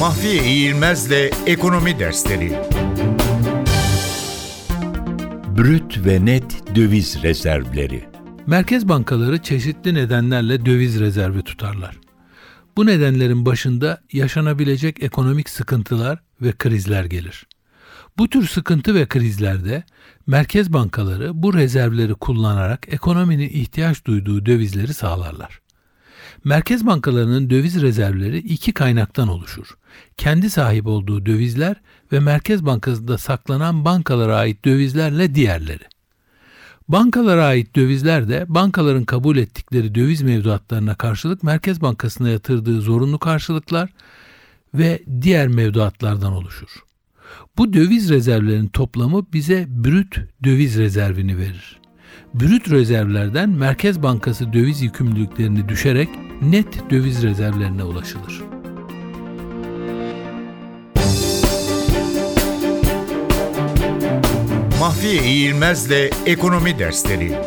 Mahfiye İğilmez'le Ekonomi Dersleri Brüt ve net döviz rezervleri Merkez bankaları çeşitli nedenlerle döviz rezervi tutarlar. Bu nedenlerin başında yaşanabilecek ekonomik sıkıntılar ve krizler gelir. Bu tür sıkıntı ve krizlerde merkez bankaları bu rezervleri kullanarak ekonominin ihtiyaç duyduğu dövizleri sağlarlar. Merkez bankalarının döviz rezervleri iki kaynaktan oluşur. Kendi sahip olduğu dövizler ve Merkez Bankası'nda saklanan bankalara ait dövizlerle diğerleri. Bankalara ait dövizler de bankaların kabul ettikleri döviz mevduatlarına karşılık Merkez Bankası'na yatırdığı zorunlu karşılıklar ve diğer mevduatlardan oluşur. Bu döviz rezervlerinin toplamı bize brüt döviz rezervini verir. Brüt rezervlerden Merkez Bankası döviz yükümlülüklerini düşerek net döviz rezervlerine ulaşılır. Mahfiye İğilmez'le Ekonomi Dersleri